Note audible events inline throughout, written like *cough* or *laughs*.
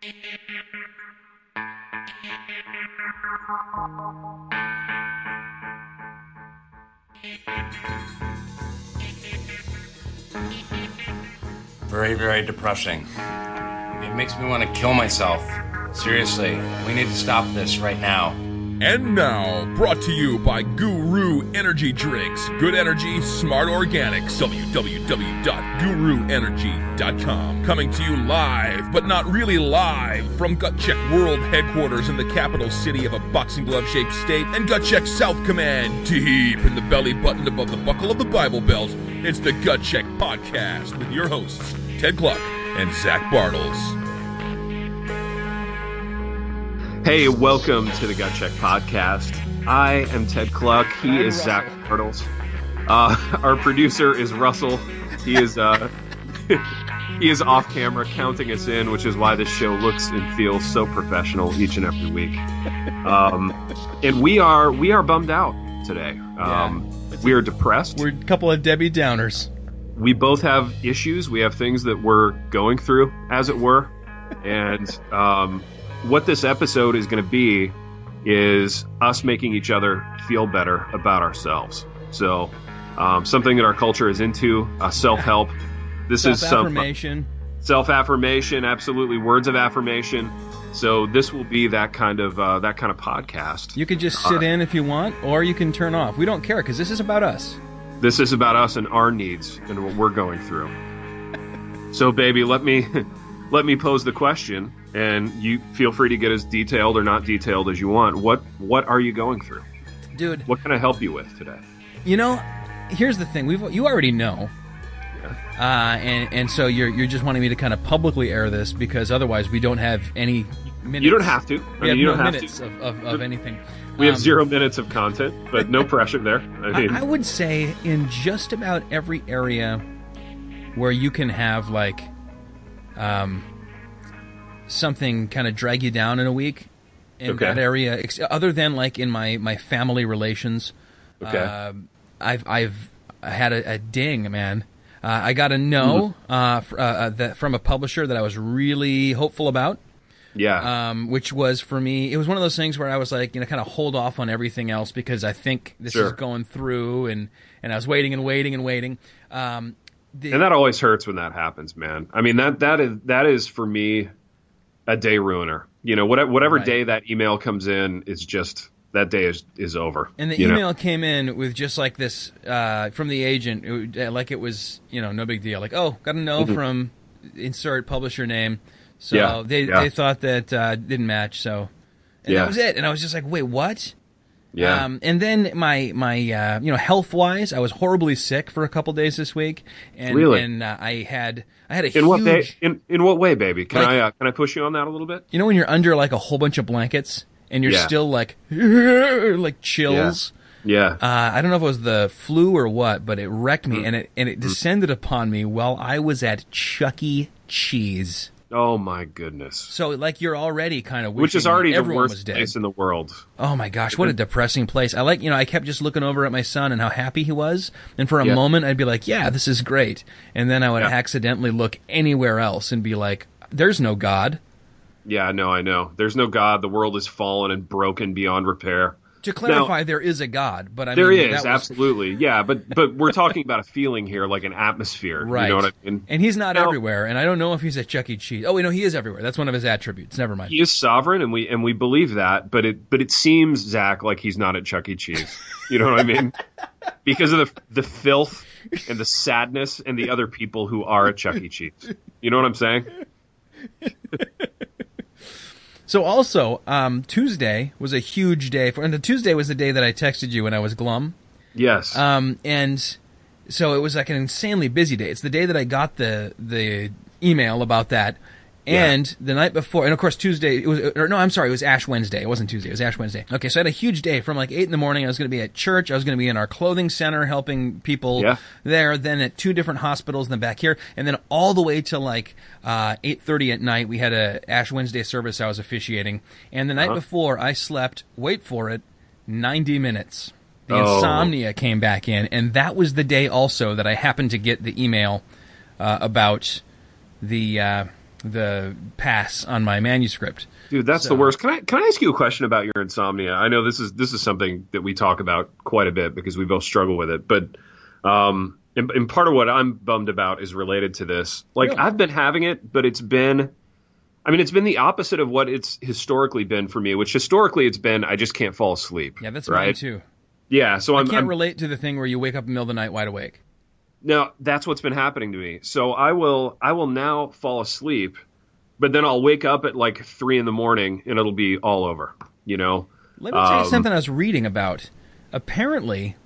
Very, very depressing. It makes me want to kill myself. Seriously, we need to stop this right now. And now, brought to you by Guru Energy Drinks. Good energy, smart organics. www.guruenergy.com. Coming to you live, but not really live, from Gut Check World Headquarters in the capital city of a boxing glove shaped state, and Gut Check South Command, deep in the belly button above the buckle of the Bible Belt. It's the Gut Check Podcast with your hosts, Ted Kluck and Zach Bartels. Hey, welcome to the Gut Check Podcast. I am Ted Kluck. He is Zach Bartels. Uh, *laughs* our producer is Russell. He is uh, *laughs* he is off camera counting us in, which is why this show looks and feels so professional each and every week. Um, and we are we are bummed out today. Um, we are depressed. We're a couple of Debbie Downers. we both have issues. We have things that we're going through, as it were. *laughs* And um, what this episode is going to be is us making each other feel better about ourselves. So, um, something that our culture is into, uh, self help. This is some Affirmation. self affirmation, absolutely words of affirmation. So this will be that kind of uh, that kind of podcast. You can just sit in if you want, or you can turn off. We don't care because this is about us. This is about us and our needs and what we're going through. So, baby, let me *laughs* let me pose the question, and you feel free to get as detailed or not detailed as you want. What what are you going through? Dude, What can I help you with today? you know, here's the thing. We've you already know. Uh, and and so you're you're just wanting me to kind of publicly air this because otherwise we don't have any minutes. You don't have to. I We mean, have you no don't have minutes to. of, of, of anything. We have Um, zero minutes of content, but no *laughs* pressure there. I mean, I, I would say in just about every area where you can have like um, something kind of drag you down in a week in Okay. that area, ex- other than like in my my family relations. Okay. um, I've I've had a, a ding, man. Uh, I got a no Mm-hmm. uh, fr- uh, uh, that, from a publisher that I was really hopeful about yeah, um, which was for me, it was one of those things where I was like, you know, kind of hold off on everything else because I think this Sure. is going through, and and I was waiting and waiting and waiting. Um, the, and that always hurts when that happens, man. I mean that that is that is for me a day ruiner. You know, whatever whatever Right. day that email comes in is just that day is is over. and the you know? email came in with just like this uh, from the agent, it, uh, like it was, you know, no big deal. Like, oh, got a no from insert publisher name. So Mm-hmm. Yeah, they yeah. they thought that uh, didn't match. So and Yeah. that was it. And I was just like, wait, what? Yeah. Um, and then my my uh, you know health wise, I was horribly sick for a couple days this week, and Really? and uh, I had I had a in huge. what? In in what way, baby? Can Like- I uh, can I push you on that a little bit? You know when you're under like a whole bunch of blankets and you're Yeah. still like *laughs* like chills. Yeah. Uh, I don't know if it was the flu or what, but it wrecked Mm. me and it and it descended upon me while I was at Chuck E. Cheese. Oh my goodness. So like you're already kind of Which is already the worst dead. place in the world. Oh my gosh, what a depressing place. I like, you know, I kept just looking over at my son and how happy he was. And for a Yeah. moment, I'd be like, yeah, this is great. And then I would Yeah. accidentally look anywhere else and be like, there's no God. Yeah, no, I know. There's no God. The world is fallen and broken beyond repair. To clarify, there is a God, but I There mean, is was- absolutely, yeah, but but we're talking about a feeling here, like an atmosphere. right. You know what I mean? And he's not Now- everywhere, and I don't know if he's at Chuck E. Cheese. Oh, wait, no, he is everywhere. That's one of his attributes. Never mind. He is sovereign, and we and we believe that. But it but it seems Zach like he's not at Chuck E. Cheese. You know what I mean? *laughs* Because of the the filth and the sadness and the other people who are at Chuck E. Cheese. You know what I'm saying? *laughs* So also, um, Tuesday was a huge day for, and the Tuesday was the day that I texted you when I was glum. Yes. Um, and so it was like an insanely busy day. It's the day that I got the the email about that. And the night before, and of course Tuesday, it was, or no, I'm sorry, it was Ash Wednesday. It wasn't Tuesday, it was Ash Wednesday. Okay, so I had a huge day from like 8 in the morning. I was going to be at church. I was going to be in our clothing center helping people Yeah. there, then at two different hospitals in the back here, and then all the way to like uh, 8.30 at night, we had a Ash Wednesday service I was officiating. And the night before, I slept, wait for it, 90 minutes. The Oh. insomnia came back in, and that was the day also that I happened to get the email uh, about the uh, the pass on my manuscript. Dude, that's So- the worst. Can I can I ask you a question about your insomnia? I know this is this is something that we talk about quite a bit because we both struggle with it. But um, and, and part of what I'm bummed about is related to this. Like Really? I've been having it, but it's been, I mean, it's been the opposite of what it's historically been for me. Which historically it's been I just can't fall asleep. Yeah, that's right. mine too. Yeah, so I I'm, can't I'm relate to the thing where you wake up in the middle of the night wide awake. Now that's what's been happening to me. So I will I will now fall asleep, but then I'll wake up at like three in the morning and it'll be all over. You know. Let me tell you Um, something I was reading about. Apparently,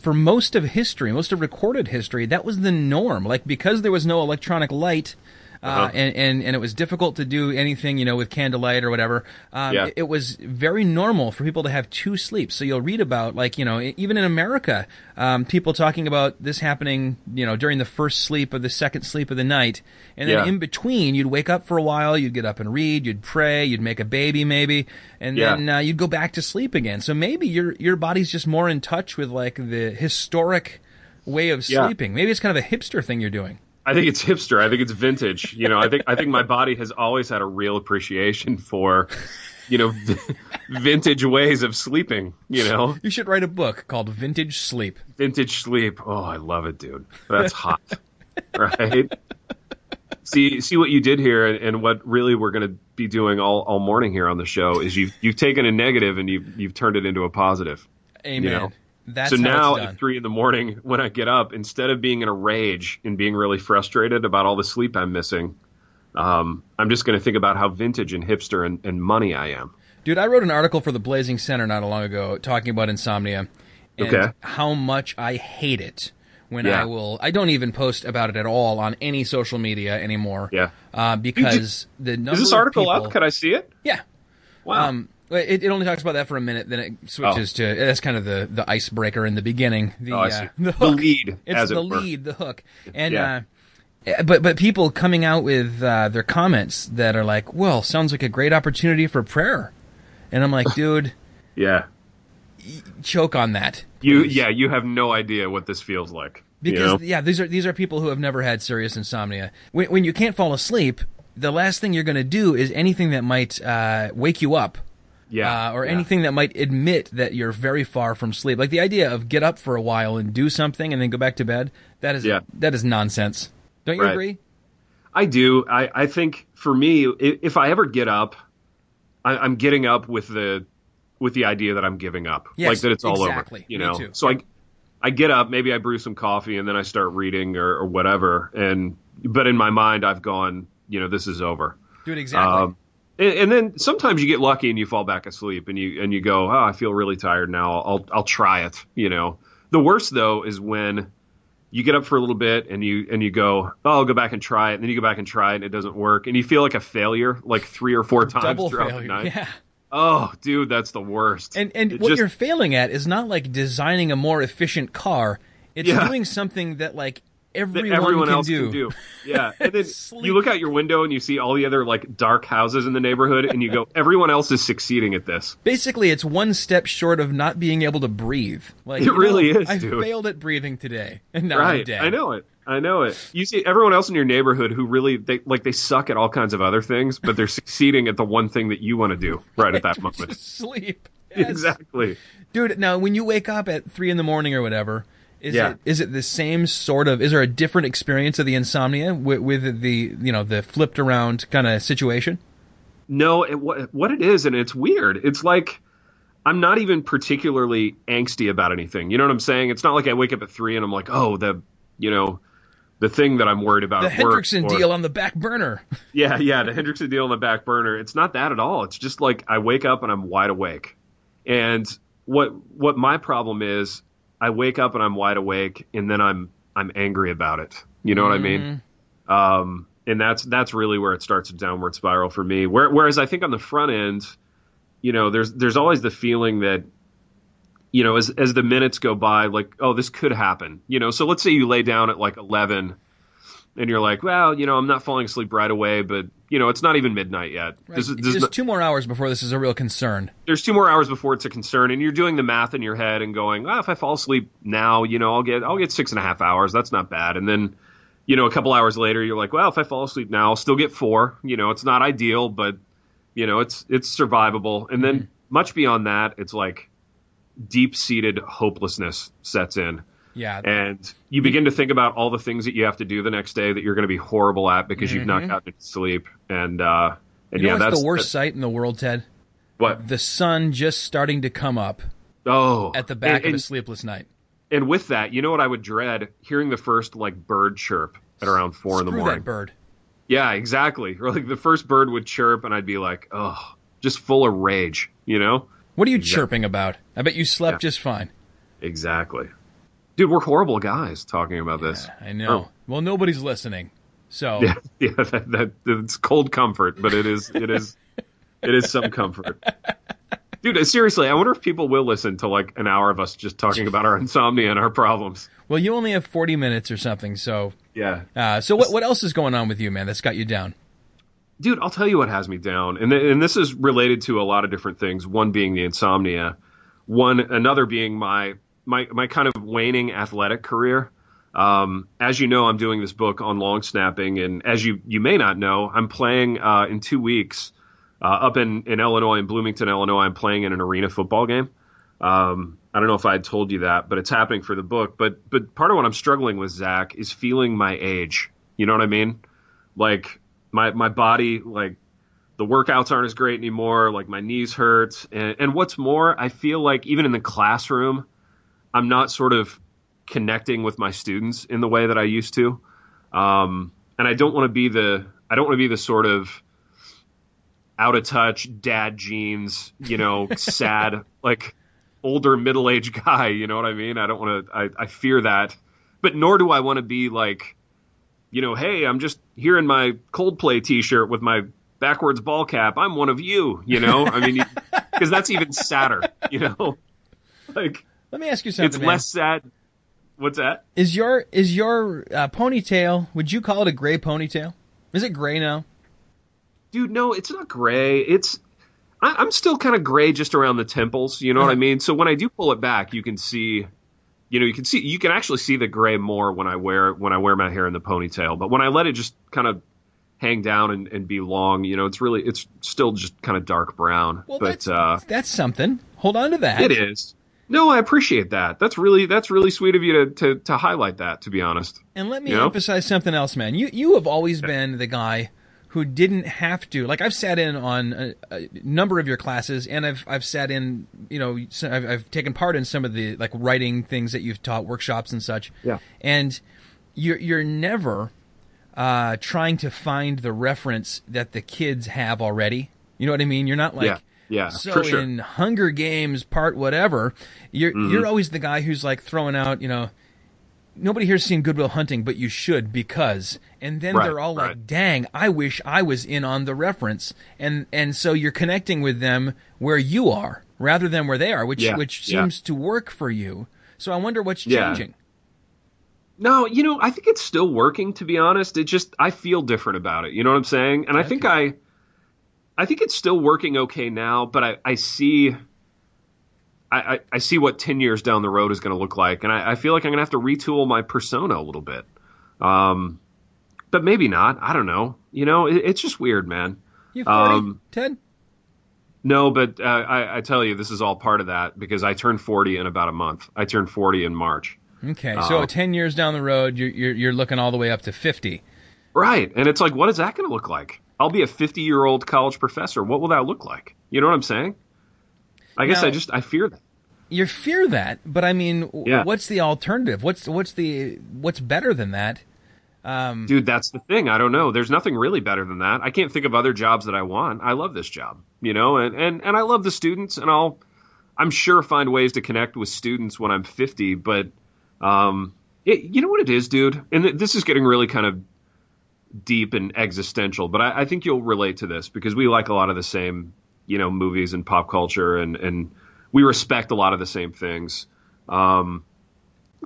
for most of history, most of recorded history, that was the norm. Like because there was no electronic light. Uh, Uh-huh. and, and, and it was difficult to do anything, you know, with candlelight or whatever. Um, Yeah. it, it was very normal for people to have two sleeps. So you'll read about, like, you know, even in America, um, people talking about this happening, you know, during the first sleep or the second sleep of the night. And then Yeah. in between, you'd wake up for a while, you'd get up and read, you'd pray, you'd make a baby maybe, and Yeah. then uh, you'd go back to sleep again. So maybe your your body's just more in touch with like the historic way of sleeping. Maybe it's kind of a hipster thing you're doing. I think it's hipster. I think it's vintage. You know, I think I think my body has always had a real appreciation for, you know, *laughs* vintage ways of sleeping. You know, You should write a book called Vintage Sleep. vintage sleep. Oh, I love it, dude. That's hot, *laughs* right? See, see what you did here, and, and what really we're going to be doing all, all morning here on the show is you've you've taken a negative and you've you've turned it into a positive. Amen. You know? That's so now at three in the morning when I get up, instead of being in a rage and being really frustrated about all the sleep I'm missing, um, I'm just going to think about how vintage and hipster and, and money I am. Dude, I wrote an article for the Blazing Center not long ago talking about insomnia and Okay. how much I hate it when Yeah. I will. I don't even post about it at all on any social media anymore. Yeah. Uh, because the number Is this of article people, up? Could I see it? Yeah. Wow. Um, it, it only talks about that for a minute, then it switches to that's kind of the, the icebreaker in the beginning. The Oh, uh, *laughs* the The hook. lead, It's it the were. lead, the hook, and Yeah. uh, but but people coming out with uh, their comments that are like, "Well, sounds like a great opportunity for prayer," and I'm like, *laughs* "Dude, yeah. choke on that." You yeah. You have no idea what this feels like. you because know? yeah, these are these are people who have never had serious insomnia. When, when you can't fall asleep, the last thing you're going to do is anything that might uh, wake you up. Yeah. uh, or yeah. anything that might admit that you're very far from sleep. Like the idea of get up for a while and do something and then go back to bed. That is Yeah. that is nonsense. Don't you Right. agree? I do. I, I think for me, if I ever get up, I, I'm getting up with the with the idea that I'm giving up, Yes, like that it's all exactly. over. You Me know, too. so I I get up, maybe I brew some coffee, and then I start reading or, or whatever. And but in my mind, I've gone, you know, this is over. Do it exactly. Um, and, and then sometimes you get lucky and you fall back asleep, and you and you go, oh, I feel really tired now. I'll I'll try it. You know, the worst though is when you get up for a little bit and you and you go, oh, I'll go back and try it, and then you go back and try it, and it doesn't work, and you feel like a failure like three or four *laughs* times Double throughout failure. the night. Yeah. Oh, dude, that's the worst. And and It what just- you're failing at is not like designing a more efficient car. It's Yeah. doing something that like everyone, everyone can, else do. can do. *laughs* Yeah, and then *laughs* you look out your window and you see all the other like dark houses in the neighborhood, and you go, *laughs* everyone else is succeeding at this. Basically, it's one step short of not being able to breathe. Like It you know, really is, I dude. failed at breathing today, and now I'm right dead. i know it i know it you see everyone else in your neighborhood who really they like they suck at all kinds of other things but they're succeeding at the one thing that you want to do right at that moment Sleep. Yes. exactly dude now when you wake up at three in the morning or whatever is Yeah. it is it the same sort of is there a different experience of the insomnia with, with the you know the flipped around kind of situation no it, what, what it is and it's weird it's like i'm not even particularly angsty about anything you know what i'm saying it's not like i wake up at three and i'm like oh the you know the thing that i'm worried about the hendrickson or- deal on the back burner *laughs* Yeah, yeah, the Hendrickson deal on the back burner. It's not that at all. It's just like I wake up and I'm wide awake. And what what my problem is, I wake up and I'm wide awake and then I'm I'm angry about it. You know what I mean? Um and that's that's really where it starts a downward spiral for me. Where, whereas I think on the front end, you know, there's there's always the feeling that you know, as as the minutes go by, like, oh, this could happen. You know, so let's say you lay down at like eleven and you're like, well, you know, I'm not falling asleep right away, but you know, it's not even midnight yet. This is, this is there's not- two more hours before this is a real concern there's two more hours before it's a concern, and you're doing the math in your head and going, well, if I fall asleep now, you know, I'll get I'll get six and a half hours. That's not bad. And then, you know, a couple hours later, you're like, well, if I fall asleep now, I'll still get four. You know, it's not ideal, but you know, it's it's survivable. And then mm-hmm. much beyond that, it's like deep seated hopelessness sets in. Yeah. And you begin to think about all the things that you have to do the next day that you're going to be horrible at because you've not gotten sleep. And uh, and you know yeah, that's the worst that- sight in the world, Ted? what The sun just starting to come up oh at the back and, of a sleepless night. and with that, you know what I would dread hearing the first like bird chirp at around four in the morning. that bird. Yeah, exactly. Or *laughs* like the first bird would chirp, and I'd be like, oh, just full of rage. You know? What are you chirping about? I bet you slept just fine. Exactly. Dude, we're horrible guys talking about this. I know. Well, nobody's listening. So *laughs* Yeah, yeah, that, that it's cold comfort, but it is it is *laughs* it is some comfort. Dude, seriously, I wonder if people will listen to like an hour of us just talking about our insomnia and our problems. well, you only have 40 minutes or something. So Yeah. uh, so what what else is going on with you, man? That's got you down. Dude, I'll tell you what has me down, and th- and this is related to a lot of different things. One being the insomnia, one another being my my my kind of waning athletic career. Um, as you know, I'm doing this book on long snapping, and as you you may not know, I'm playing uh, in two weeks uh, up in in Illinois, in Bloomington, Illinois. I'm playing in an arena football game. Um, I don't know if I had told you that, but it's happening for the book. But but part of what I'm struggling with, Zach, is feeling my age. You know what I mean? Like my my body, like the workouts aren't as great anymore. Like my knees hurt, and, and what's more, I feel like even in the classroom, I'm not sort of connecting with my students in the way that I used to. Um, and I don't want to be the I don't want to be the sort of out of touch dad jeans, you know, *laughs* sad like older middle aged guy. You know what I mean? I don't want to. I, I fear that, but nor do I want to be like, you know, hey, I'm just here in my Coldplay T-shirt with my backwards ball cap. I'm one of you. You know, I mean, *laughs* because that's even sadder. You know, *laughs* like Let me ask you something. it's man. less sad. What's that? Is your is your uh, ponytail? Would you call it a gray ponytail? Is it gray now? dude no it's not gray it's I, i'm still kind of gray just around the temples you know what i mean so when i do pull it back you can see you know you can see you can actually see the gray more when i wear when i wear my hair in the ponytail but when i let it just kind of hang down and, and be long you know it's really it's still just kind of dark brown Well, but that's uh that's something. Hold on to that. it is no i appreciate that that's really that's really sweet of you to to, to highlight that to be honest And let me You know? emphasize something else, man. You you have always been the guy who didn't have to. Like I've sat in on a, a number of your classes, and I've I've sat in. You know, I've, I've taken part in some of the like writing things that you've taught, workshops and such. Yeah. And you're you're never uh, trying to find the reference that the kids have already. You know what I mean? You're not like. Yeah. Yeah, So for sure. Mm-hmm. in Hunger Games part whatever, you're you're always the guy who's like throwing out, you know, nobody here's seen Good Will Hunting, but you should because. And then Right, they're all like, "Dang, I wish I was in on the reference." And and so you're connecting with them where you are rather than where they are, which Yeah, which yeah. seems to work for you. So I wonder what's Yeah. changing. No, you know, I think it's still working to be honest. It just I feel different about it. You know what I'm saying? And I think I I think it's still working okay now, but I, I see I, I, see what ten years down the road is gonna look like, and I, I feel like I'm gonna have to retool my persona a little bit. Um but maybe not. I don't know. You know, it, it's just weird, man. You 40, Um, Ted? No, but uh, I, I tell you, this is all part of that because I turned 40 in about a month. I turned 40 in March. Okay, so 10 years down the road, you're, you're you're looking all the way up to 50. Right. And it's like, what is that going to look like? I'll be a 50 year old college professor. What will that look like? You know what I'm saying? I guess Now- I just, I fear that. You fear that, but I mean, Yeah. what's the alternative? What's what's the what's better than that? Dude, that's the thing. I don't know. There's nothing really better than that. I can't think of other jobs that I want. I love this job, you know, and, and, and I love the students and I'll, I'm sure find ways to connect with students when I'm 50, but, um, it, you know what it is, dude? And th- this is getting really kind of deep and existential, but I, I think you'll relate to this because we like a lot of the same, you know, movies and pop culture and, and we respect a lot of the same things. Um,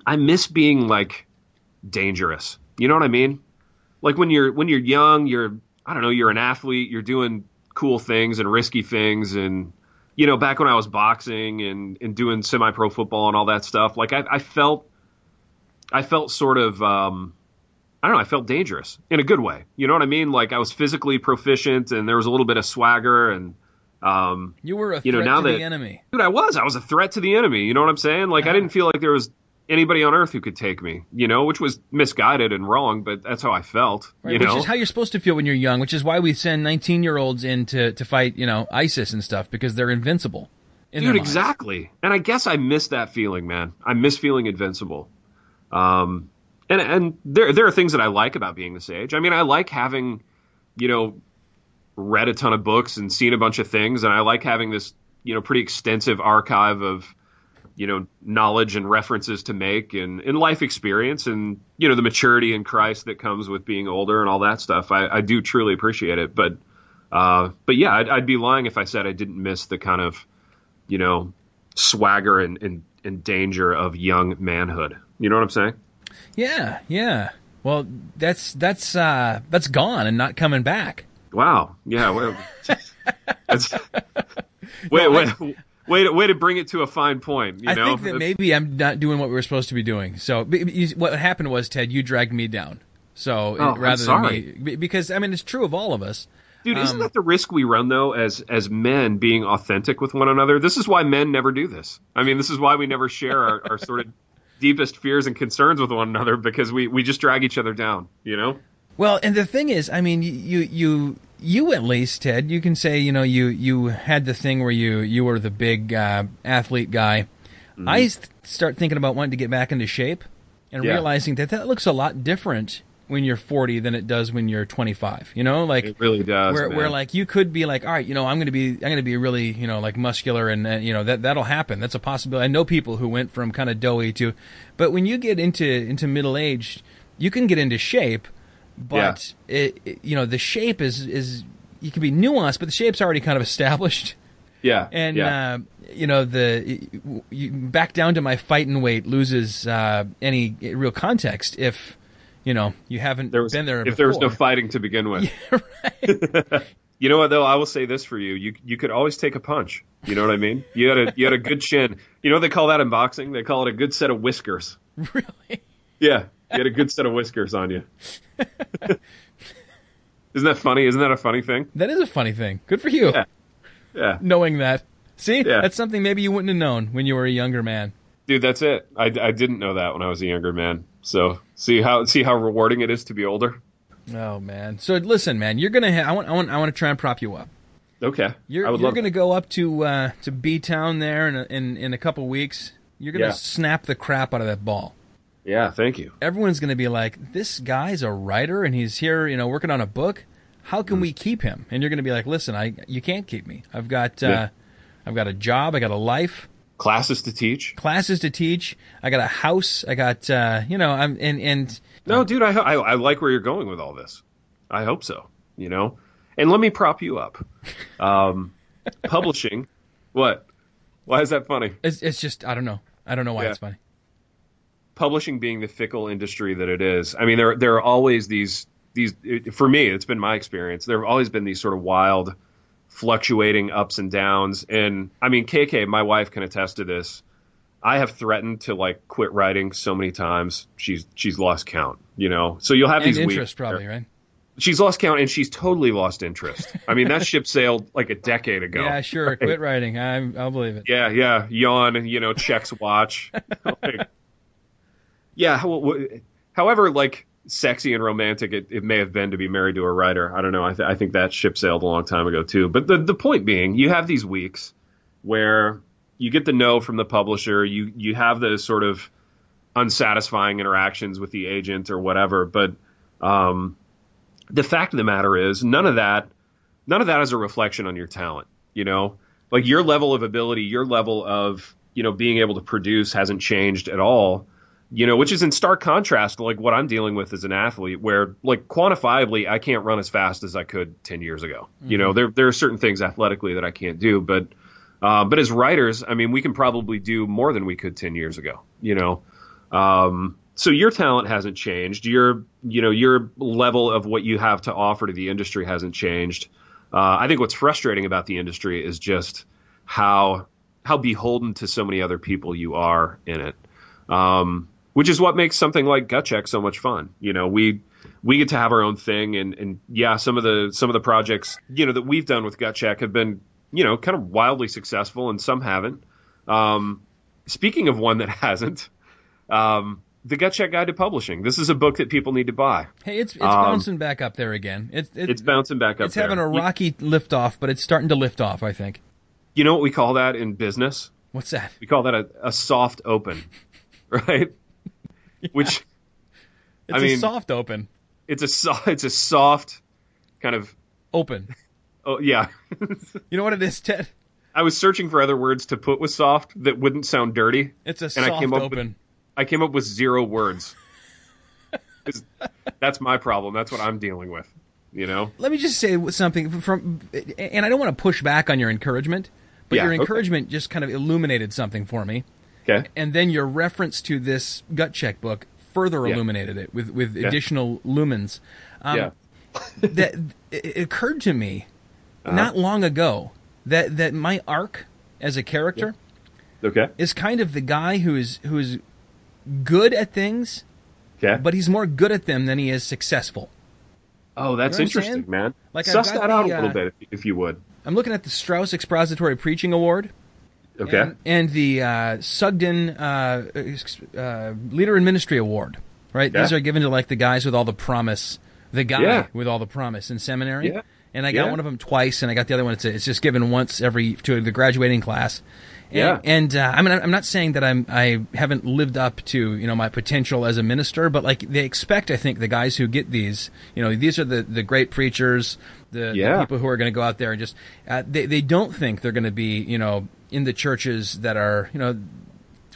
I miss being like dangerous. You know what I mean? Like when you're when you're young, you're I don't know, you're an athlete, you're doing cool things and risky things and you know, back when I was boxing and, and doing semi pro football and all that stuff, like I, I felt I felt sort of um I don't know, I felt dangerous in a good way. You know what I mean? Like I was physically proficient and there was a little bit of swagger and um You were a You know, threat now to that- the enemy. dude, I was. I was a threat to the enemy. You know what I'm saying? Like I didn't feel like there was anybody on earth who could take me, you know, which was misguided and wrong, but that's how I felt. Right, you which know? is how you're supposed to feel when you're young, which is why we send 19 year olds in to, to fight, you know, ISIS and stuff because they're invincible. in Dude, exactly. And I guess I miss that feeling, man. I miss feeling invincible. Um, and and there there are things that I like about being this age. I mean, I like having, you know, read a ton of books and seen a bunch of things, and I like having this, you know, pretty extensive archive of, you know, knowledge and references to make and, and life experience and you know the maturity in Christ that comes with being older and all that stuff. I, I do truly appreciate it, but uh, but yeah, I'd, I'd be lying if I said I didn't miss the kind of you know, swagger and, and, and danger of young manhood. You know what I'm saying? Yeah, yeah. Well, that's that's uh, that's gone and not coming back. Wow. Yeah. Well, *laughs* that's, wait, wait, wait, way to bring it to a fine point. You I know, think that maybe I'm not doing what we were supposed to be doing. So what happened was, Ted, you dragged me down. So Oh, I'm rather sorry. than me, because I mean it's true of all of us. dude, isn't um, that the risk we run though, as as men being authentic with one another? This is why men never do this. I mean, this is why we never share our, our sort of deepest fears and concerns with one another because we we just drag each other down. You know? Well, and the thing is, I mean, you you you at least, Ted, you can say, you know, you you had the thing where you you were the big uh, athlete guy. Mm-hmm. I start thinking about wanting to get back into shape and Yeah. realizing that that looks a lot different when you're 40 than it does when you're 25. You know, like It really does. where, where like you could be like, all right, you know, I'm going to be, I'm going to be really, you know, like muscular and, you know, that, that'll happen. That's a possibility. I know people who went from kind of doughy to, but when you get into, into middle age, you can get into shape, but it, it- you know, the shape is, is, you can be nuanced, but the shape's already kind of established. yeah, *laughs* And, yeah. uh, you know, the, you, back down to my fighting weight loses, uh, any real context if, you know, you haven't there was, been there if there was no fighting to begin with. *laughs* *laughs* you know what though? I will say this for you: you you could always take a punch. You know what I mean? You had a you had a good chin. You know what they call that in boxing? They call it a good set of whiskers. *laughs* Really? Yeah, you had a good set of whiskers on you. Isn't that funny? Isn't that a funny thing? That is a funny thing. Good for you. Yeah. Yeah, knowing that. See, Yeah. that's something maybe you wouldn't have known when you were a younger man. dude, that's it. I, I didn't know that when I was a younger man. So see how see how rewarding it is to be older. Oh man. So listen, man, you're gonna. Ha- I want. I want. I want to try and prop you up. Okay, You're, I would you're gonna go up to uh, to B Town there in a, in in a couple weeks. You're gonna Yeah. snap the crap out of that ball. Yeah, thank you. Everyone's gonna be like, "This guy's a writer and he's here, you know, working on a book. How Mm. can we keep him?" And you're gonna be like, "Listen, I you can't keep me. I've got uh, Yeah. I've got a job. I got a life." Classes to teach. Classes to teach. I got a house. I got, uh, you know, I'm and and No, dude, I, I I like where you're going with all this. I hope so. You know, and let me prop you up. Um, *laughs* publishing, what? Why is that funny? It's, it's just I don't know. I don't know why Yeah. it's funny. Publishing being the fickle industry that it is. I mean, there there are always these these. For me, it's been my experience. There have always been these sort of wild, fluctuating ups and downs. And I mean, KK, my wife can attest to this. I have threatened to like quit writing so many times. She's she's lost count. You know, so you'll have And these interest weeks probably, right? she's lost count and she's totally lost interest. I mean, that *laughs* ship sailed like a decade ago. Yeah, sure. Quit writing. I I'll believe it. Yeah, yeah. Yawn, you know, checks watch. *laughs* *laughs* Like, yeah. However, like sexy and romantic it, it may have been to be married to a writer. I don't know. I, th- I think that ship sailed a long time ago too. But the the point being, you have these weeks where you get the no from the publisher. You you have the sort of unsatisfying interactions with the agent or whatever. But um, the fact of the matter is, none of that none of that is a reflection on your talent. You know, like your level of ability, your level of you know being able to produce hasn't changed at all. You know, which is in stark contrast to like what I'm dealing with as an athlete, where like quantifiably I can't run as fast as I could ten years ago. You know, there there are certain things athletically that I can't do, but uh, but as writers, I mean, we can probably do more than we could ten years ago. You know, um, so your talent hasn't changed. Your you know your level of what you have to offer to the industry hasn't changed. Uh, I think what's frustrating about the industry is just how how beholden to so many other people you are in it, um, which is what makes something like Gut Check so much fun. You know, we we get to have our own thing, and and yeah, some of the some of the projects you know that we've done with Gut Check have been you know kind of wildly successful, and some haven't. Um, speaking of one that *laughs* hasn't, um, the Gut Check Guide to Publishing. This is a book that people need to buy. Hey, it's it's Um, bouncing back up there again. It's it, It's bouncing back up. it's having a there. You- rocky lift off, but it's starting to lift off. I think. You know what we call that in business? What's that? We call that a, a soft open, *laughs* right? Which *laughs* It's I mean- a soft open. it's a so, it's a soft kind of Open. *laughs* oh yeah. *laughs* You know what it is, Ted? I was searching for other words to put with soft that wouldn't sound dirty. It's a I soft came up with- open. I came up with zero words. That's my problem. That's what I'm dealing with. You know? Let me just say something from, and I don't want to push back on your encouragement, but Yeah, your okay. encouragement just kind of illuminated something for me, Okay. and then your reference to this gut check book further Yeah. illuminated it with with additional lumens. Um, yeah. *laughs* that it occurred to me Uh-huh. not long ago that that my arc as a character Okay. is kind of the guy who is who is good at things, Okay. but he's more good at them than he is successful. oh, that's You know interesting, man. Like, Suss that out a little uh, bit, if you would. I'm looking at the Strauss Expository Preaching Award. Okay. And, and the uh, Sugden uh, uh, Leader in Ministry Award, right? Yeah. These are given to like the guys with all the promise, the guy Yeah. with all the promise in seminary. Yeah. And I got Yeah. one of them twice, and I got the other one. It's, it's just given once every to the graduating class. And, Yeah. And uh, I mean, I'm not saying that I'm I haven't lived up to you know my potential as a minister, but like they expect, I think the guys who get these, you know, these are the the great preachers, the, the people who are going to go out there and just uh, they they don't think they're going to be you know in the churches that are you know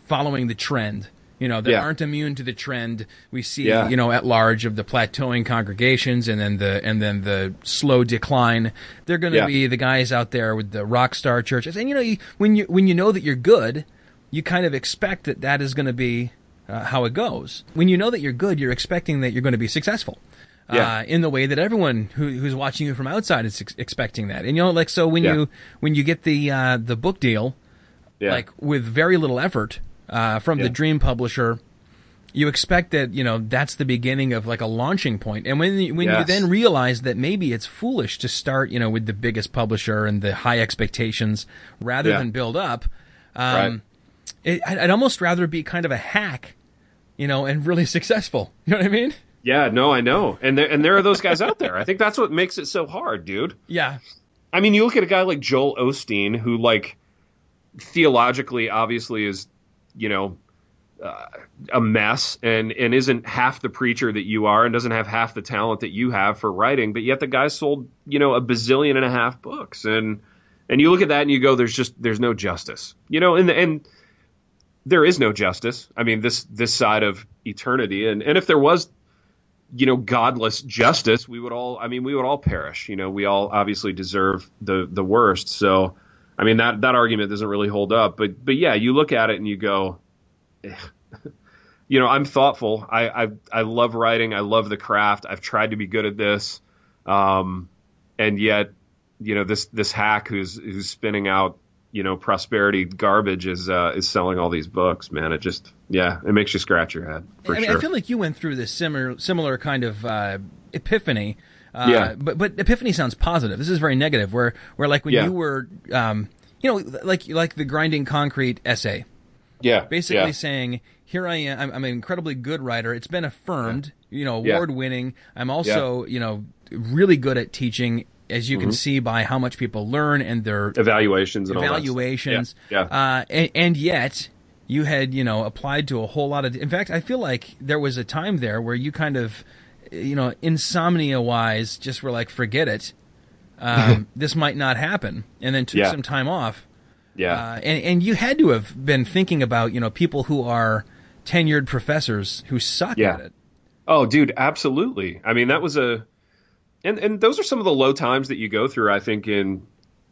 following the trend you know that Yeah. aren't immune to the trend we see Yeah. you know at large of the plateauing congregations and then the and then the slow decline they're going to Yeah. be the guys out there with the rock star churches and you know you, when you when you know that you're good you kind of expect that that is going to be uh, how it goes when you know that you're good you're expecting that you're going to be successful Yeah. uh, in the way that everyone who, who's watching you from outside is ex- expecting that. And you know, like so when Yeah. you when you get the uh, the book deal, Yeah. like with very little effort uh, from the dream publisher, you expect that you know that's the beginning of like a launching point. And when you, when you then realize that maybe it's foolish to start you know with the biggest publisher and the high expectations rather than build up, Right. um, it, I'd, I'd almost rather be kind of a hack, you know, and really *laughs* successful. You know what I mean? Yeah, no, I know. And there and there are those guys out there. I think that's what makes it so hard, dude. Yeah. I mean, you look at a guy like Joel Osteen, who, like, theologically, obviously, is, you know, uh, a mess and and isn't half the preacher that you are, and doesn't have half the talent that you have for writing. But yet, the guy sold, you know, a bazillion and a half books, and and you look at that and you go, there's just there's no justice, you know, and and there is no justice. I mean, this this side of eternity, and and if there was you know, godless justice, we would all, I mean, we would all perish. You know, we all obviously deserve the, the worst. So, I mean, that, that argument doesn't really hold up. But, but yeah, you look at it and you go, you know, I'm thoughtful. I, I, I love writing. I love the craft. I've tried to be good at this. Um, and yet, you know, this, this hack who's, who's spinning out, you know, prosperity garbage is, uh, is selling all these books, man. It just, yeah, it makes you scratch your head for I mean, sure. I feel like you went through this similar similar kind of uh, epiphany. Uh, Yeah. But but epiphany sounds positive. This is very negative. Where where like when Yeah. you were, um, you know, like like the grinding concrete essay, yeah. basically yeah. saying, here I am. I'm, I'm an incredibly good writer. It's been affirmed. You know, Yeah. award winning. I'm also you know really good at teaching. As you Mm-hmm. can see by how much people learn and their evaluations and all that evaluations. Yeah. yeah. Uh, and, and yet you had, you know, applied to a whole lot of. In fact, I feel like there was a time there where you kind of, you know, insomnia wise, just were like, forget it. Um, *laughs* this might not happen, and then took Yeah. some time off. yeah. Uh, and and you had to have been thinking about, you know, people who are tenured professors who suck Yeah. at it. oh, dude, absolutely. I mean, that was a, and and those are some of the low times that you go through. I think in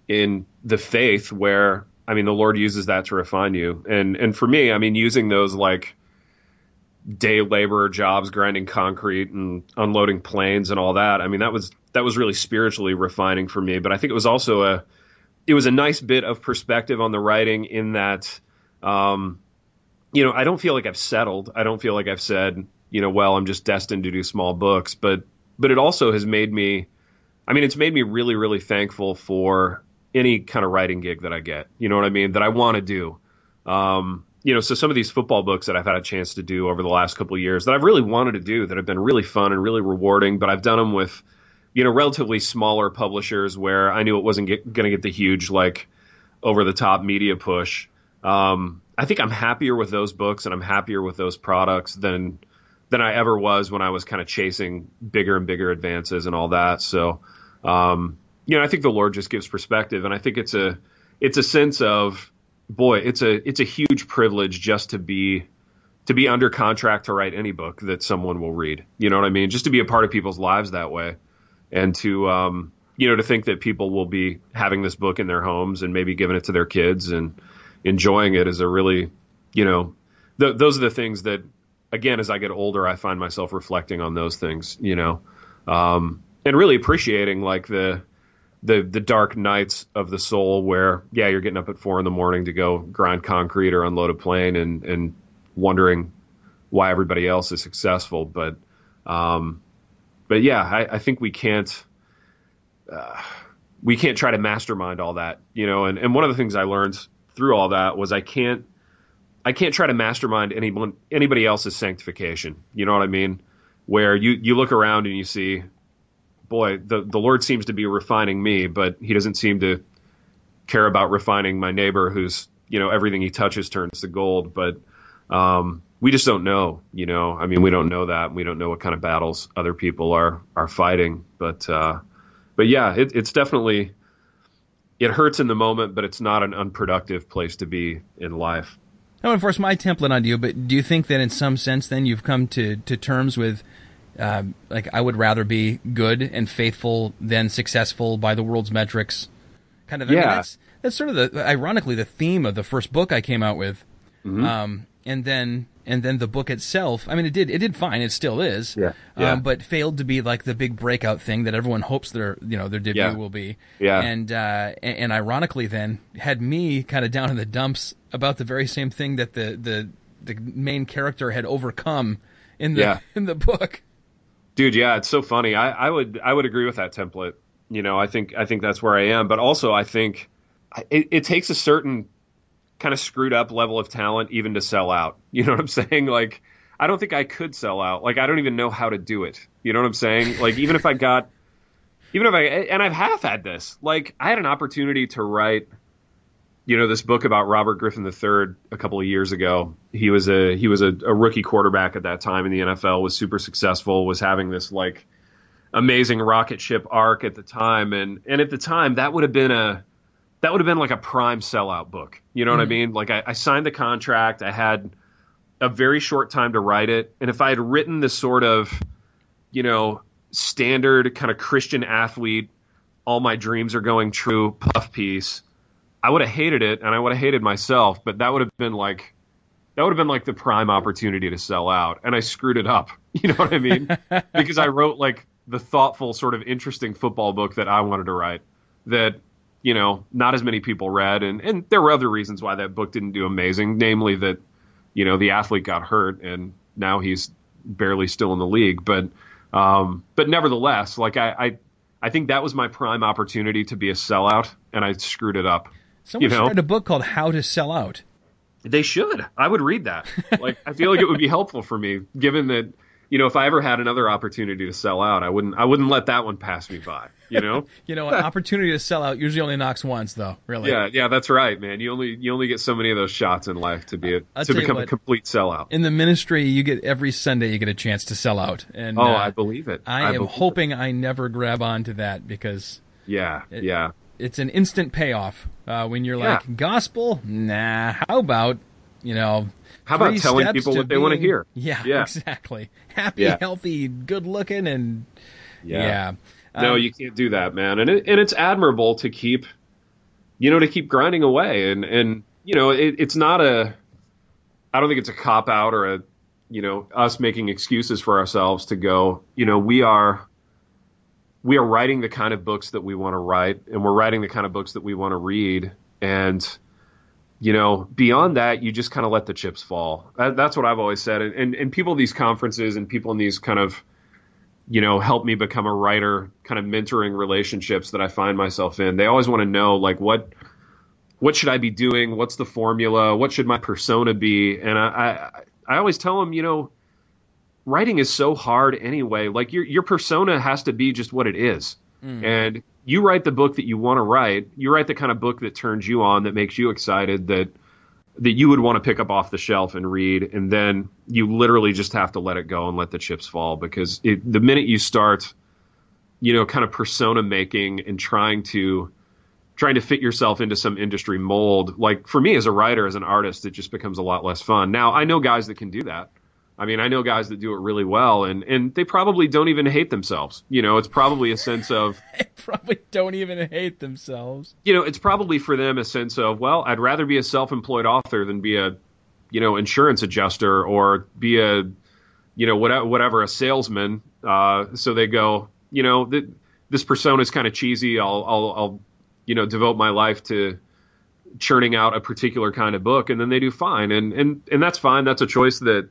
in the faith where I mean the Lord uses that to refine you, and and for me, I mean using those like day laborer jobs, grinding concrete and unloading planes and all that. I mean that was that was really spiritually refining for me. But I think it was also a it was a nice bit of perspective on the writing in that. Um, you know, I don't feel like I've settled. I don't feel like I've said, you know, well, I'm just destined to do small books, but but it also has made me I mean, it's made me really really thankful for any kind of writing gig that I get. You know what I mean? That I want to do. Um, you know, so some of these football books that I've had a chance to do over the last couple of years that I've really wanted to do that have been really fun and really rewarding, but I've done them with, you know, relatively smaller publishers where I knew it wasn't going to get the huge, like, over the top media push. Um, I think I'm happier with those books and I'm happier with those products than than I ever was when I was kind of chasing bigger and bigger advances and all that. So, um, you know, I think the Lord just gives perspective, and I think it's a it's a sense of boy, it's a it's a huge privilege just to be to be under contract to write any book that someone will read. You know what I mean? Just to be a part of people's lives that way, and to um, you know to think that people will be having this book in their homes and maybe giving it to their kids and enjoying it is a really you know th- those are the things that again as I get older I find myself reflecting on those things. You know. Um, and really appreciating like the the the dark nights of the soul where yeah you're getting up at four in the morning to go grind concrete or unload a plane and and wondering why everybody else is successful but um but yeah I, I think we can't uh, we can't try to mastermind all that you know and and one of the things I learned through all that was I can't I can't try to mastermind anyone anybody else's sanctification you know what I mean where you you look around and you see boy, the the Lord seems to be refining me, but He doesn't seem to care about refining my neighbor, who's you know everything he touches turns to gold. But um, we just don't know, you know. I mean, we don't know that. We don't know what kind of battles other people are are fighting. But uh, but yeah, it, it's definitely it hurts in the moment, but it's not an unproductive place to be in life. I won't force my template on you, but do you think that in some sense then you've come to, to terms with uh, like I would rather be good and faithful than successful by the world's metrics. Kind of. I yeah. Mean, that's that's sort of the ironically the theme of the first book I came out with. Mm-hmm. Um, and then and then the book itself. I mean, it did it did fine. It still is. Yeah. yeah. Um, but failed to be like the big breakout thing that everyone hopes their you know their debut yeah. will be. Yeah. And, uh, and and ironically, then had me kind of down in the dumps about the very same thing that the the the main character had overcome in the yeah. in the book. Dude, yeah, it's so funny. I, I would I would agree with that template. You know, I think I think that's where I am. But also, I think it, it takes a certain kind of screwed up level of talent even to sell out. *laughs* You know what I'm saying? Like, I don't think I could sell out. Like, I don't even know how to do it. You know what I'm saying? Like, even if I got, *laughs* even if I, and I've half had this. Like, I had an opportunity to write you know this book about Robert Griffin III a couple of years ago. He was a he was a, a, rookie quarterback at that time in the NFL. Was super successful. Was having this like amazing rocket ship arc at the time, and and at the time that would have been a that would have been like a prime sellout book. You know mm-hmm. what I mm-hmm. mean? Like I, I signed the contract. I had a very short time to write it, and if I had written this sort of you know standard kind of Christian athlete, all my dreams are going true puff piece I would have hated it and I would have hated myself, but that would have been like that would have been like the prime opportunity to sell out and I screwed it up. *laughs* You know what I mean? *laughs* because I wrote like the thoughtful sort of interesting football book that I wanted to write that you know, not as many people read and and there were other reasons why that book didn't do amazing, namely that you know, the athlete got hurt and now he's barely still in the league, but um but nevertheless, like I I I think that was my prime opportunity to be a sellout and I screwed it up. Someone you know? should write a book called How to Sell Out. They should. I would read that. *laughs* Like, I feel like it would be helpful for me, given that you know, if I ever had another opportunity to sell out, I wouldn't I wouldn't let that one pass me by. You know? *laughs* you know, an opportunity to sell out usually only knocks once though, really. Yeah, yeah, that's right, man. You only you only get so many of those shots in life to be a, I'll to become what, a complete sellout. In the ministry, you get every Sunday you get a chance to sell out. And Oh, uh, I believe it. I, am believe hoping I never grab onto that because Yeah, it- yeah. it's an instant payoff uh, when you're Yeah. like gospel. Nah, how about you know? How about telling people what they wanna hear? Yeah, Yeah. exactly. *laughs* Happy, Yeah. healthy, good looking, and Yeah. yeah. No, Um, you can't do that, man. And it, and it's admirable to keep, you know, to keep grinding away. And and you know, it, it's not a. I don't think it's a cop out or a, you know, us making excuses for ourselves to go. You know, we are. We are writing the kind of books that we want to write, and we're writing the kind of books that we want to read. And you know, beyond that, you just kind of let the chips fall. That, that's what I've always said. And, and, and people these conferences and people in these kind of, you know, help me become a writer, kind of mentoring relationships that I find myself in. They always want to know, like, what, what should I be doing? What's the formula? What should my persona be? And I, I, I always tell them, you know, writing is so hard anyway. Like your, your persona has to be just what it is. Mm. And you write the book that you want to write. You write the kind of book that turns you on, that makes you excited, that that you would want to pick up off the shelf and read, and then you literally just have to let it go and let the chips fall because it, the minute you start, you know, kind of persona making and trying to trying to fit yourself into some industry mold, like for me as a writer, as an artist, it just becomes a lot less fun. Now I know guys that can do that. I mean, I know guys that do it really well, and and they probably don't even hate themselves. You know, it's probably a sense of *laughs* they probably don't even hate themselves. You know, it's probably for them a sense of well, I'd rather be a self-employed author than be a, you know, insurance adjuster or be a, you know, whatever, whatever a salesman. Uh, so they go, you know, th- this persona is kind of cheesy. I'll, I'll, I'll, you know, devote my life to churning out a particular kind of book, and then they do fine, and and and that's fine. That's a choice that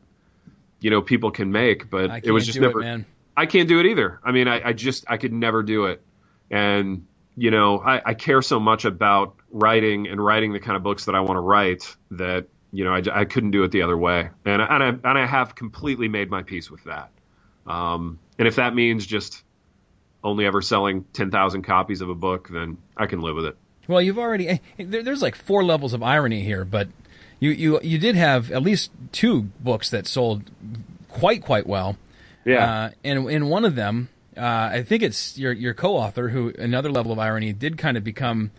you know people can make, but it was just never. It, I can't do it either. I mean, I, I, just I could never do it, and you know I, I, care so much about writing and writing the kind of books that I want to write that you know I, I couldn't do it the other way, and and I and I have completely made my peace with that. Um, and if that means just only ever selling ten thousand copies of a book, then I can live with it. Well, you've already eh, there's like four levels of irony here, but you you you did have at least two books that sold quite quite well. Yeah. Uh, and in one of them, uh, I think it's your your co-author who another level of irony did kind of become,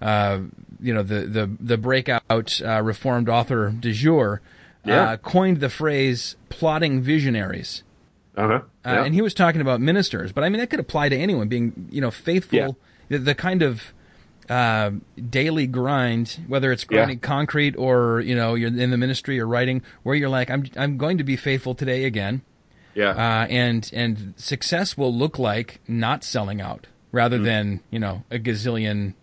uh, you know, the the the breakout uh, reformed author de jour. Uh, yeah. coined the phrase "plotting visionaries." Uh-huh. Uh, yeah. and he was talking about ministers, but I mean that could apply to anyone being, you know, faithful. Yeah. The, the kind of uh, daily grind, whether it's grinding yeah. concrete or you know you're in the ministry or writing, where you're like, I'm I'm going to be faithful today again. Yeah. Uh, and and success will look like not selling out rather mm than you know a gazillion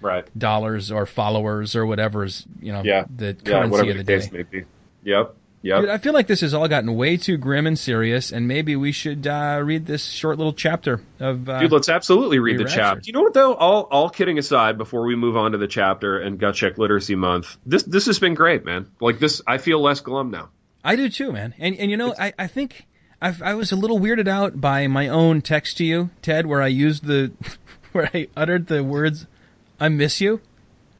right dollars or followers or whatever's you know yeah. the currency yeah, of the, the day. May be. Yep. Dude, I feel like this has all gotten way too grim and serious, and maybe we should uh, read this short little chapter of. Uh, Dude, let's absolutely read the chapter. You know what though? All all kidding aside, before we move on to the chapter and gut check literacy month, this this has been great, man. Like this, I feel less glum now. I do too, man. And and you know, I I think i I was a little weirded out by my own text to you, Ted, where I used the *laughs* where I uttered the words "I miss you."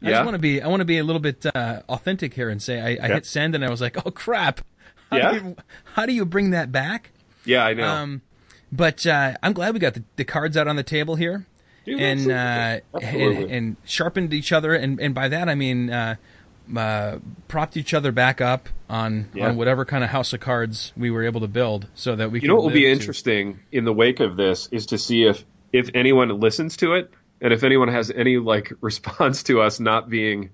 I just want to be I want to be a little bit uh, authentic here and say I, I hit send and I was like, oh crap, how yeah. Do you, how do you bring that back? Yeah, I know. Um, but uh, I'm glad we got the, the, cards out on the table here. Dude, and, uh, and, and sharpened each other, and, and by that I mean uh, uh, propped each other back up on yeah. on whatever kind of house of cards we were able to build, so that we. You know what will be to... interesting in the wake of this is to see if if anyone listens to it and if anyone has any like *laughs* response to us not being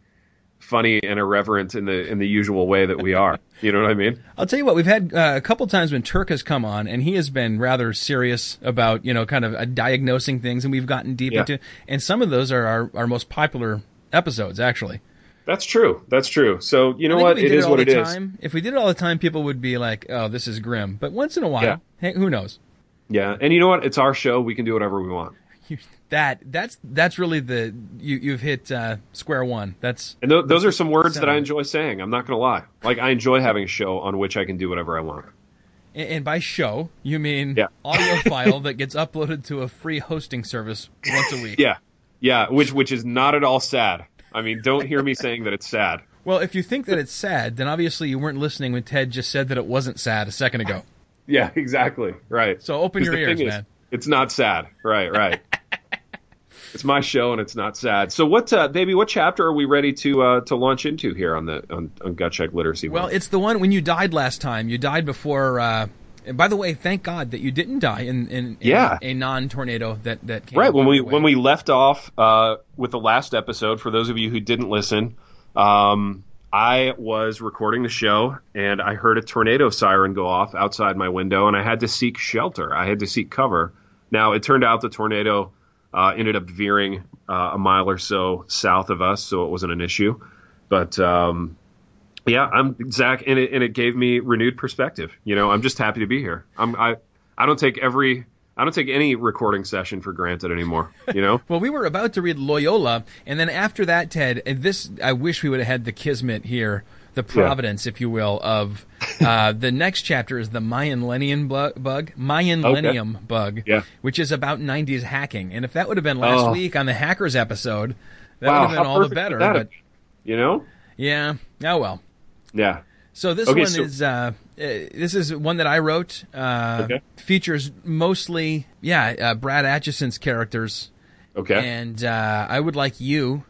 funny and irreverent in the in the usual way that we are. You know what I mean? I'll tell you what. We've had uh, a couple times when Turk has come on, and he has been rather serious about you know kind of uh, diagnosing things, and we've gotten deep yeah. into. And some of those are our, our most popular episodes, actually. That's true. That's true. So you know what? It is it what it time, is. If we did it all the time, people would be like, "Oh, this is grim." But once in a while, yeah. hey, who knows? Yeah, and you know what? It's our show. We can do whatever we want. *laughs* that that's that's really the you you've hit uh, square one. That's and th- those are some words that I enjoy saying. I'm not gonna lie. Like I enjoy having a show on which I can do whatever I want. And, and by show, you mean yeah. *laughs* audio file that gets uploaded to a free hosting service once a week. Yeah, yeah, which which is not at all sad. I mean, don't hear me saying that it's sad. Well, if you think that it's sad, then obviously you weren't listening when Ted just said that it wasn't sad a second ago. *laughs* Yeah, exactly. Right. So open your ears, man. It's not sad. Right, right. It's my show and it's not sad. So what, uh, baby? What chapter are we ready to uh, to launch into here on the on, on Gut Check Literacy? Well, it's the one when you died last time. You died before. Uh, and by the way, thank God that you didn't die in, in, in yeah. a non-tornado that that came right when we when we left off uh, with the last episode. For those of you who didn't listen, um, I was recording the show and I heard a tornado siren go off outside my window, and I had to seek shelter. I had to seek cover. Now it turned out the tornado uh, ended up veering uh, a mile or so south of us, so it wasn't an issue. But um, yeah, I'm Zach, and it and it gave me renewed perspective. You know, I'm just happy to be here. I'm I I don't take every I don't take any recording session for granted anymore. You know. *laughs* Well, we were about to read Loyola, and then after that, Ted, and this I wish we would have had the kismet here, the providence, if you will, of uh, *laughs* the next chapter is the Mayan Lenium bu- bug, Mayan Okay. Lenium bug, Yeah. which is about '90s hacking. And if that would have been last Oh. week on the hackers episode, that wow, would have been all the better. But you know. yeah, oh well. Yeah. So this Okay, one so- is uh, uh, this is one that I wrote. Uh, Okay. Features mostly, yeah, uh, Brad Atchison's characters, Okay. and uh, I would like you,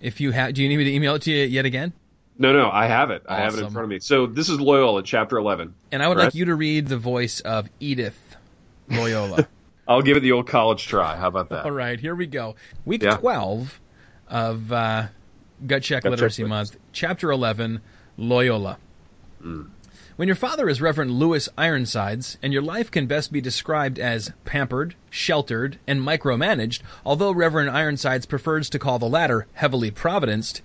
if you have, do you need me to email it to you yet again? No, no, I have it. I have it in front of me. So this is Loyola, chapter 11. And I would Right. like you to read the voice of Edith Loyola. *laughs* I'll give it the old college try. How about that? All right, here we go. Week Yeah. 12 of uh, Gut Check Gut Literacy Check Month, Chapter 11, Loyola. When your father is Reverend Louis Ironsides, and your life can best be described as pampered, sheltered, and micromanaged, although Reverend Ironsides prefers to call the latter heavily providenced,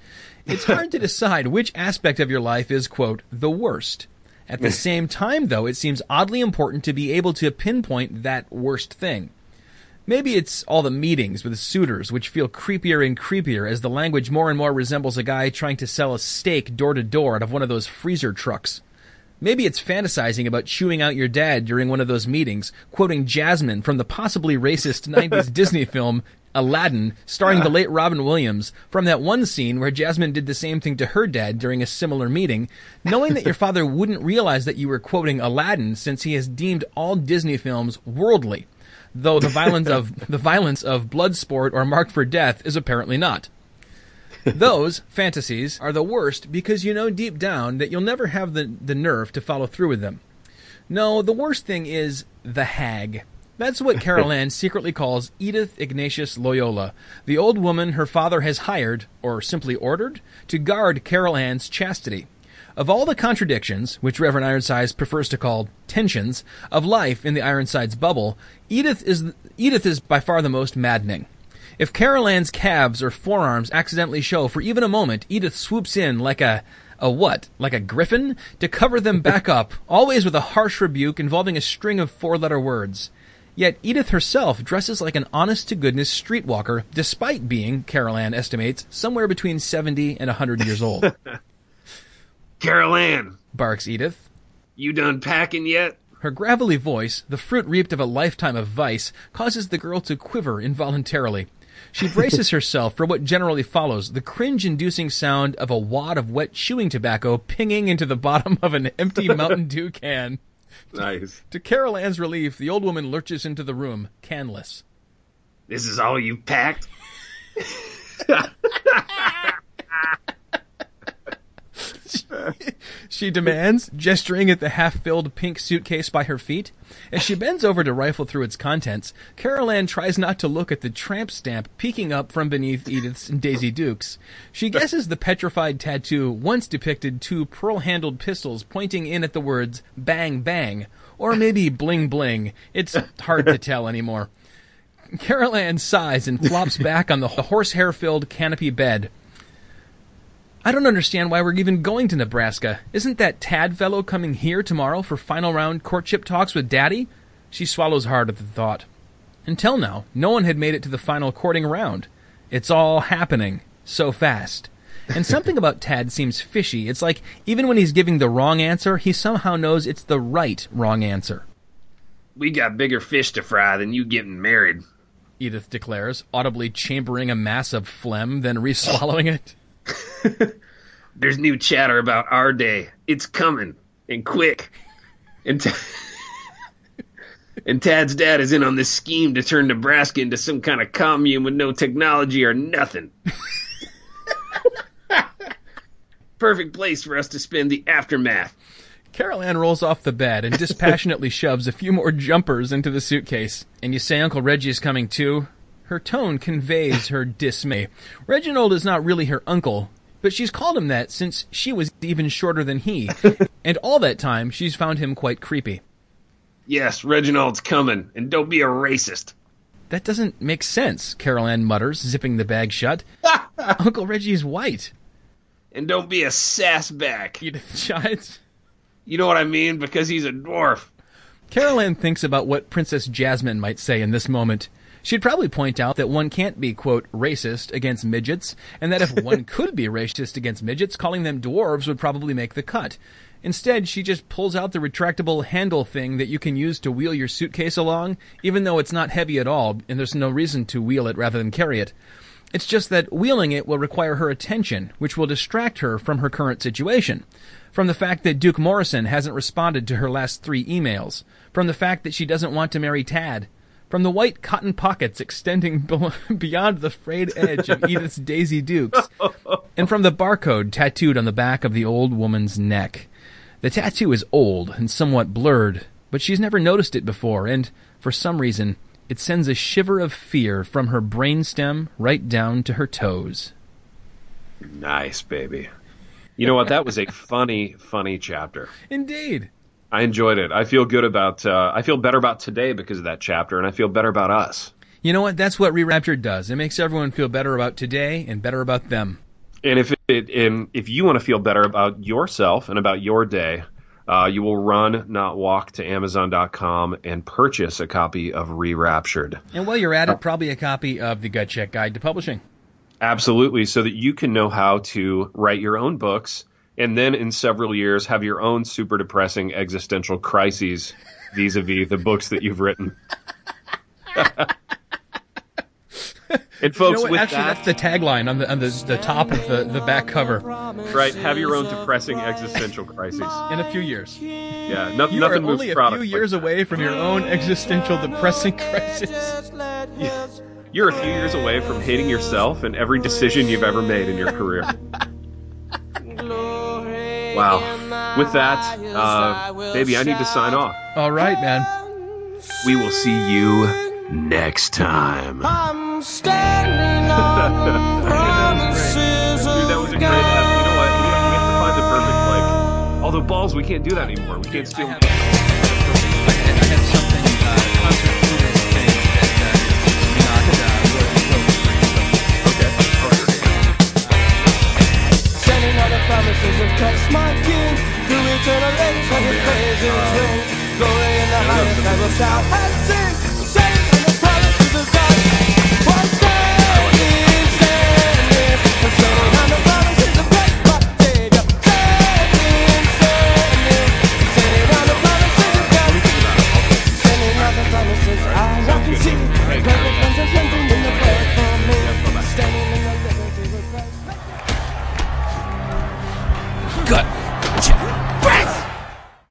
it's hard to decide which aspect of your life is, quote, the worst. At the *laughs* same time, though, it seems oddly important to be able to pinpoint that worst thing. Maybe it's all the meetings with suitors, which feel creepier and creepier as the language more and more resembles a guy trying to sell a steak door to door out of one of those freezer trucks. Maybe it's fantasizing about chewing out your dad during one of those meetings, quoting Jasmine from the possibly racist *laughs* 90s Disney film Aladdin, starring the uh. late Robin Williams, from that one scene where Jasmine did the same thing to her dad during a similar meeting, knowing that your *laughs* father wouldn't realize that you were quoting Aladdin since he has deemed all Disney films worldly though the violence of *laughs* the violence of Bloodsport or Marked for Death is apparently not. *laughs* Those fantasies are the worst because you know deep down that you'll never have the, the nerve to follow through with them. No, the worst thing is the hag. That's what Carol *laughs* Ann secretly calls Edith Ignatius Loyola, the old woman her father has hired, or simply ordered, to guard Carol Ann's chastity. Of all the contradictions, which Reverend Ironsides prefers to call tensions, of life in the Ironsides bubble, Edith is Edith is by far the most maddening. If Carol Ann's calves or forearms accidentally show for even a moment, Edith swoops in like a a what? Like a griffin? To cover them back up, *laughs* always with a harsh rebuke involving a string of four-letter words. Yet Edith herself dresses like an honest to goodness streetwalker, despite being, Carol Ann estimates, somewhere between 70 and 100 years old. *laughs* Carol Ann, barks Edith. you done packing yet? Her gravelly voice, the fruit reaped of a lifetime of vice, causes the girl to quiver involuntarily. She braces herself for what generally follows the cringe inducing sound of a wad of wet chewing tobacco pinging into the bottom of an empty *laughs* Mountain Dew can. Nice. To Carol Ann's relief, the old woman lurches into the room, canless. This is all you packed? *laughs* *laughs* *laughs* She demands, gesturing at the half filled pink suitcase by her feet. As she bends over to rifle through its contents, Carol Ann tries not to look at the tramp stamp peeking up from beneath Edith's and Daisy Duke's. She guesses the petrified tattoo once depicted two pearl handled pistols pointing in at the words bang bang, or maybe bling bling. It's hard to tell anymore. Carol Ann sighs and flops back on the horsehair filled canopy bed. I don't understand why we're even going to Nebraska. Isn't that Tad fellow coming here tomorrow for final round courtship talks with Daddy? She swallows hard at the thought. Until now, no one had made it to the final courting round. It's all happening so fast. And *laughs* something about Tad seems fishy. It's like even when he's giving the wrong answer, he somehow knows it's the right wrong answer. We got bigger fish to fry than you getting married. Edith declares, audibly chambering a mass of phlegm, then re-swallowing it. *laughs* There's new chatter about our day. It's coming and quick. And Ta- *laughs* and Tad's dad is in on this scheme to turn Nebraska into some kind of commune with no technology or nothing. *laughs* Perfect place for us to spend the aftermath. Carol Ann rolls off the bed and dispassionately shoves a few more jumpers into the suitcase. And you say Uncle Reggie is coming too? Her tone conveys her dismay. Reginald is not really her uncle, but she's called him that since she was even shorter than he. *laughs* and all that time, she's found him quite creepy. Yes, Reginald's coming, and don't be a racist. That doesn't make sense, Carol Ann mutters, zipping the bag shut. *laughs* Uncle Reggie's white. And don't be a sassback. Edith chides. *laughs* You know what I mean? Because he's a dwarf. Carol Ann thinks about what Princess Jasmine might say in this moment. She'd probably point out that one can't be, quote, racist against midgets, and that if *laughs* one could be racist against midgets, calling them dwarves would probably make the cut. Instead, she just pulls out the retractable handle thing that you can use to wheel your suitcase along, even though it's not heavy at all, and there's no reason to wheel it rather than carry it. It's just that wheeling it will require her attention, which will distract her from her current situation. From the fact that Duke Morrison hasn't responded to her last three emails. From the fact that she doesn't want to marry Tad. From the white cotton pockets extending *laughs* beyond the frayed edge of Edith's Daisy Dukes. *laughs* And from the barcode tattooed on the back of the old woman's neck. The tattoo is old and somewhat blurred, but she's never noticed it before, and, for some reason, it sends a shiver of fear from her brainstem right down to her toes. Nice, baby. You know what? That was a funny, funny chapter. *laughs* Indeed. I enjoyed it. I feel good about. Uh, I feel better about today because of that chapter, and I feel better about us. You know what? That's what Re-Raptured does. It makes everyone feel better about today and better about them. And if it, and if you want to feel better about yourself and about your day, uh, you will run, not walk, to Amazon.com and purchase a copy of Re-Raptured. And while you're at it, probably a copy of the Gut Check Guide to Publishing. Absolutely, so that you can know how to write your own books, and then in several years have your own super depressing existential crises vis-a-vis the books that you've written. *laughs* And folks, you know Actually, that, that's the tagline on the on the, the top of the, the back cover. right, have your own depressing existential crises. In a few years, Yeah, no, you nothing are moves only a few years away from your own existential depressing *laughs* crisis. You're a few years away from hating yourself and every decision you've ever made in your career. *laughs* wow. With that, uh, baby, I need to sign off. All right, man. We will see you next time. I'm standing on *laughs* the promises Dude, that was a great app. You know what? We have, we have to find the perfect, like, although balls, we can't do that anymore. We can't steal. I had, I had something uh, concert promises have touched my kin. Through eternal age let his praises ring Glory in the highest I will shout and sing Save the promises of God.